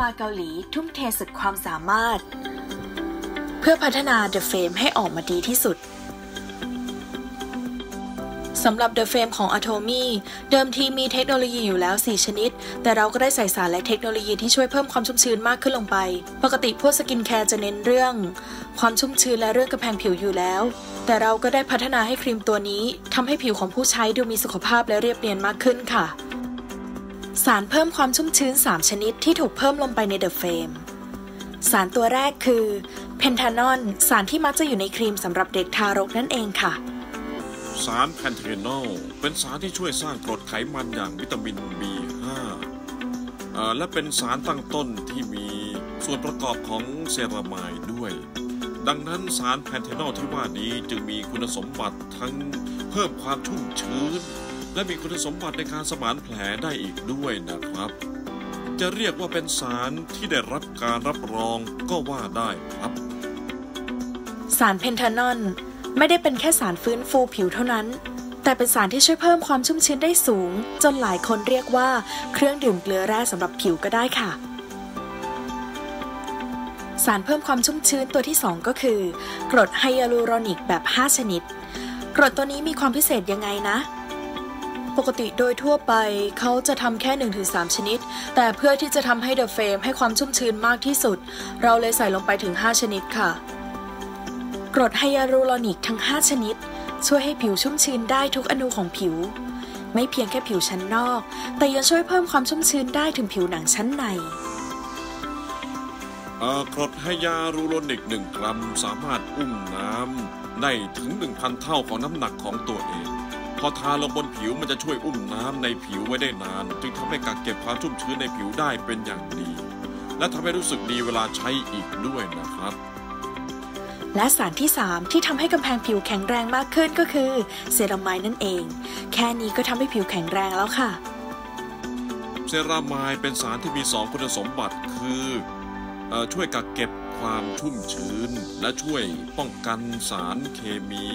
มาเกาหลีทุ่มเทสุดความสามารถ เพื่อพัฒนา The Fame ให้ออกมาดีที่สุดสำหรับ The Fame ของ Atomy เดิมทีมีเทคโนโลยีอยู่แล้ว 4 ชนิด แต่เราก็ได้ใส่สารและเทคโนโลยีที่ช่วยเพิ่มความชุ่มชื้นมากขึ้นลงไป ปกติพวก skincare จะเน้นเรื่อง ความชุ่มชื้นและเรื่องกำแพงผิวอยู่แล้ว แต่เราก็ได้พัฒนาให้ครีมตัวนี้ทำให้ผิวของผู้ใช้ดูมีสุขภาพและเรียบเนียนมากขึ้นค่ะ สารเพิ่มความชุ่มชื้น 3 ชนิดที่ถูกเพิ่มลงไปใน The Fame สารตัวแรกคือ panthenol สารที่มักจะอยู่ในครีมสำหรับเด็กทารกนั่นเองค่ะ สาร panthenol เป็นสารที่ช่วยสร้างกรดไขมันอย่างวิตามิน B5 และเป็นสารตั้งต้นที่มีส่วนประกอบของ ceramide ด้วย ดังนั้นสาร panthenol ที่ว่านี้จึงมีคุณสมบัติทั้งเพิ่มความชุ่มชื้น และมีคุณสมบัติในการสมานแผลได้อีกด้วยนะครับ จะเรียกว่าเป็นสารที่ได้รับการรับรองก็ว่าได้ครับ สารเพนทานอลไม่ได้เป็นแค่สารฟื้นฟูผิวเท่านั้น แต่เป็นสารที่ช่วยเพิ่มความชุ่มชื้นได้สูง จนหลายคนเรียกว่าเครื่องดื่มเกลือแร่สำหรับผิวก็ได้ค่ะสารเพิ่มความชุ่มชื้นตัวที่ 2 ก็คือ กรดไฮยาลูรอนิกแบบ 5 ชนิด กรดตัวนี้มีความพิเศษยังไงนะ ปกติโดยทั่วไปเขาจะทำแค่ 1-3 ชนิด แต่เพื่อที่จะทำให้เดอะเฟมให้ความชุ่มชื้นมากที่สุด เราเลยใส่ลงไปถึง 5 ชนิดค่ะ กรดไฮยาลูรอนิกทั้ง 5 ชนิด ช่วยให้ผิวชุ่มชื้นได้ทุกอนูของผิว ไม่เพียงแค่ผิวชั้นนอก แต่ยังช่วยเพิ่มความชุ่มชื้นได้ถึงผิวหนังชั้นในกรดไฮยาลูโรนิก 1 กรัม สามารถอุ้มน้ำได้ถึง 1,000 เท่าของน้ำหนักของตัวเอง พอทาลงบนผิวมันจะช่วยอุ้มน้ำในผิวไว้ได้นาน จึงทำให้กักเก็บความชุ่มชื้นในผิวได้เป็นอย่างดี และทำให้รู้สึกดีเวลาใช้อีกด้วยนะครับ และสารที่ 3 ที่ทำให้กำแพงผิวแข็งแรงมากขึ้นก็คือ เซรามายนั่นเอง แค่นี้ก็ทำให้ผิวแข็งแรงแล้วค่ะ เซรามายเป็นสารที่มี 2 คุณสมบัติคืออช่วยกักเก็บความชุ่มชื้น และช่วยป้องกันสารเคมี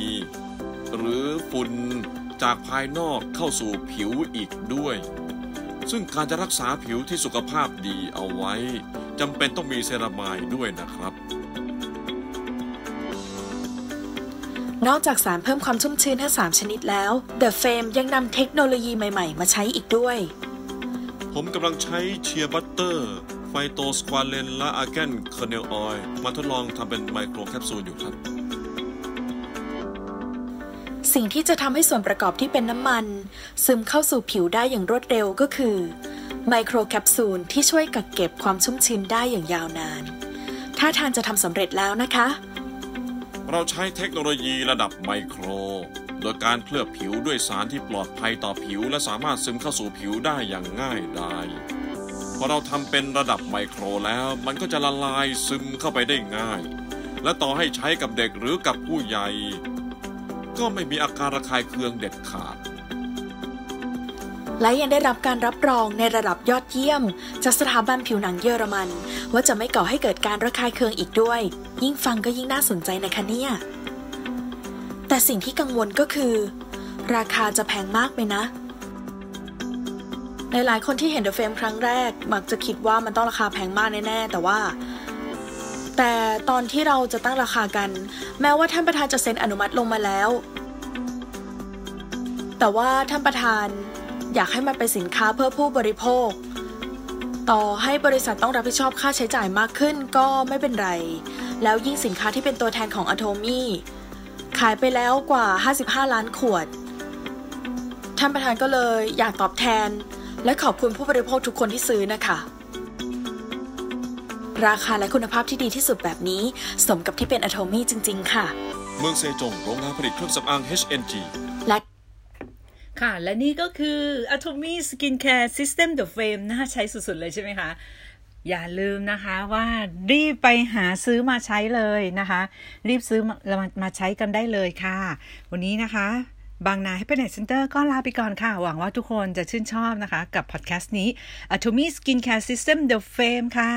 หรือฝุ่น จากภายนอกเข้าสู่ผิวอีกด้วย ซึ่งการจะรักษาผิวที่สุขภาพดีเอาไว้จำเป็นต้องมีเซรามายด้วยนะครับ นอกจากสารเพิ่มความชุ่มชื้นทั้ง 3 ชนิดแล้ว The Fame ยังนำเทคโนโลยีใหม่ๆ มาใช้อีกด้วย ผมกำลังใช้ shea butter phytosqualane และ argan kernel oil มาทดลองทำเป็น microcapsule อยู่ครับ สิ่งที่จะทำให้ส่วนประกอบที่เป็นน้ำมัน ซึมเข้าสู่ผิวได้อย่างรวดเร็วก็คือ microcapsule ที่ช่วยกักเก็บความชุ่มชื้นได้อย่างยาวนาน ท่าทางจะทำสำเร็จแล้วนะคะ เราใช้เทคโนโลยีระดับไมโคร โดยการเคลือบผิวด้วยสารที่ปลอดภัยต่อผิว และสามารถซึมเข้าสู่ผิวได้อย่างง่ายดายพอเราทำเป็นระดับไมโครแล้ว มันก็จะละลายซึมเข้าไปได้ง่าย และต่อให้ใช้กับเด็กหรือกับผู้ใหญ่ ก็ไม่มีอาการระคายเคืองเด็ดขาด และยังได้รับการรับรองในระดับยอดเยี่ยม จากสถาบันผิวหนังเยอรมัน ว่าจะไม่ก่อให้เกิดการระคายเคืองอีกด้วย ยิ่งฟังก็ยิ่งน่าสนใจนะคะเนี่ย แต่สิ่งที่กังวลก็คือ ราคาจะแพงมากไหมนะหลายๆ คนที่เห็นเดอะเฟมครั้งแรก มักจะคิดว่ามันต้องราคาแพงมากแน่ ๆ แต่ว่า แต่ตอนที่เราจะตั้งราคากัน แม้ว่าท่านประธานจะเซ็นอนุมัติลงมาแล้ว แต่ว่าท่านประธานอยากให้มันเป็นสินค้าเพื่อผู้บริโภค ต่อให้บริษัทต้องรับผิดชอบค่าใช้จ่ายมากขึ้นก็ไม่เป็นไร แล้วยิ่งสินค้าที่เป็นตัวแทนของอะโทมี่ขายไปแล้วกว่า 55 ล้านขวด ท่านประธานก็เลยอยากตอบแทน และขอบคุณผู้บริโภคทุกคนที่ซื้อนะคะ ราคาและคุณภาพที่ดีที่สุดแบบนี้ สมกับที่เป็นอะโทมี่จริง ๆ ค่ะ เมืองเซจงโรงงานผลิตเครื่องสำอาง HNG และค่ะ และนี่ก็คือ Atomy Skincare System The Frame น่าใช้สุด ๆ เลยใช่ไหมคะ อย่าลืมนะคะว่ารีบไปหาซื้อมาใช้เลยนะคะ รีบซื้อมามาใช้กันได้เลยค่ะ วันนี้นะคะ บางนา Happiness Center ก็ลาไปก่อนค่ะ หวังว่าทุกคนจะชื่นชอบนะคะ กับพอดแคสต์นี้ Atomy Skincare System The Frame ค่ะ